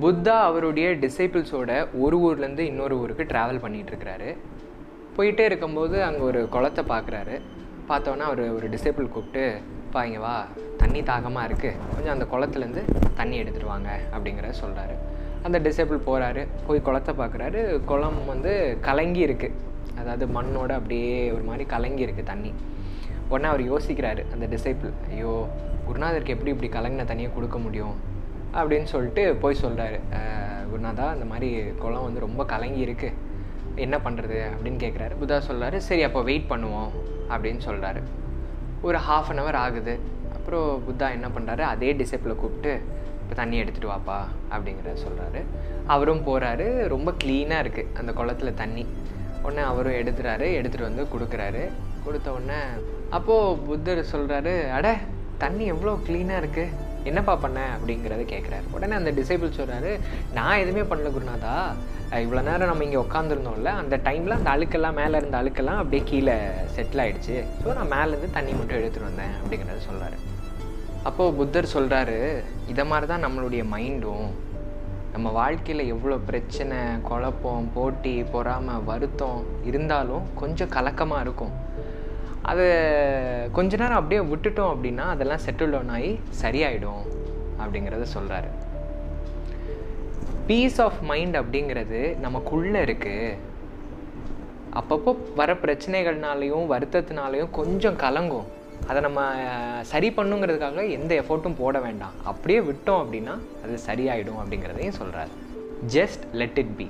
புத்தா அவருடைய டிசைபிள்ஸோட ஒரு ஊர்லேருந்து இன்னொரு ஊருக்கு ட்ராவல் பண்ணிகிட்ருக்கிறாரு போயிட்டே இருக்கும்போது அங்கே ஒரு குளத்தை பார்க்குறாரு பார்த்தோன்னா அவர் ஒரு டிசைபிள் கூப்பிட்டு "பா வா. தண்ணி தாகமாக இருக்குது கொஞ்சம் அந்த குளத்துலேருந்து தண்ணி எடுத்துகிட்டு வாங்க அப்படிங்கிறத சொல்கிறாரு அந்த டிசைபிள் போகிறாரு போய் குளத்தை பார்க்குறாரு குளம் வந்து கலங்கி இருக்குது அதாவது மண்ணோட அப்படியே ஒரு மாதிரி கலங்கி இருக்குது தண்ணி. உடனே அவர் யோசிக்கிறாரு அந்த டிசைபிள் ஐயோ குருநாதருக்கு எப்படி இப்படி கலங்கின தண்ணியை கொடுக்க முடியும்? அப்படின்னு சொல்லிட்டு போய் சொல்கிறாரு குருநாதா இந்த மாதிரி குளம் வந்து ரொம்ப கலங்கி இருக்கு. என்ன பண்ணுறது அப்படின்னு கேட்குறாரு புதா சொல்கிறாரு சரி அப்போ வெயிட் பண்ணுவோம். அப்படின்னு சொல்கிறாரு ஒரு ஹாஃப் அன் ஹவர் ஆகுது. அப்புறம் புத்தா என்ன பண்ணுறாரு அதே டிசைப்பில் கூப்பிட்டு இப்போ தண்ணி எடுத்துகிட்டு வாப்பா அப்படிங்கிறத சொல்கிறாரு அவரும் போகிறாரு ரொம்ப க்ளீனாக இருக்குது அந்த குளத்துல தண்ணி. உடனே அவரும் எடுத்துகிறாரு எடுத்துகிட்டு வந்து கொடுக்குறாரு. கொடுத்த உடனே அப்போது புத்தர் சொல்கிறாரு அட தண்ணி எவ்வளோ க்ளீனாக இருக்குது என்னப்பா பண்ண அப்படிங்கிறத கேட்குறாரு உடனே அந்த டிசைபிள் சொல்கிறாரு நான் எதுவுமே பண்ணல குருநாதா. இவ்வளோ நேரம் நம்ம இங்கே உட்காந்துருந்தோம்ல அந்த டைமில் அந்த அழுக்கெல்லாம் மேலே இருந்த அழுக்கெல்லாம் அப்படியே கீழே செட்டில் ஆகிடுச்சு ஸோ நான் மேலேருந்து தண்ணி மட்டும் எடுத்துகிட்டு வந்தேன் அப்படிங்கிறத சொல்கிறாரு அப்போது புத்தர் சொல்கிறாரு இதை மாதிரி தான் நம்மளுடைய மைண்டும் நம்ம வாழ்க்கையில் எவ்வளோ பிரச்சனை குழப்பம் போட்டி பொறாமை வருத்தம் இருந்தாலும் கொஞ்சம் கலக்கமாக இருக்கும். அதை கொஞ்ச நேரம் அப்படியே விட்டுட்டோம் அப்படின்னா அதெல்லாம் செட்டில் டவுன் ஆகி சரியாயிடும் அப்படிங்கிறத சொல்கிறாரு பீஸ் ஆஃப் மைண்ட் அப்படிங்கிறது நமக்குள்ளே இருக்குது அப்பப்போ வர பிரச்சனைகள்னாலையும் வருத்தத்தினாலையும் கொஞ்சம் கலங்கும். அதை நம்ம சரி பண்ணுங்கிறதுக்காக எந்த எஃபோர்ட்டும் போட வேண்டாம். அப்படியே விட்டோம் அப்படின்னா அது சரியாயிடும் அப்படிங்கிறதையும் சொல்கிறாரு ஜஸ்ட் லெட் இட் பி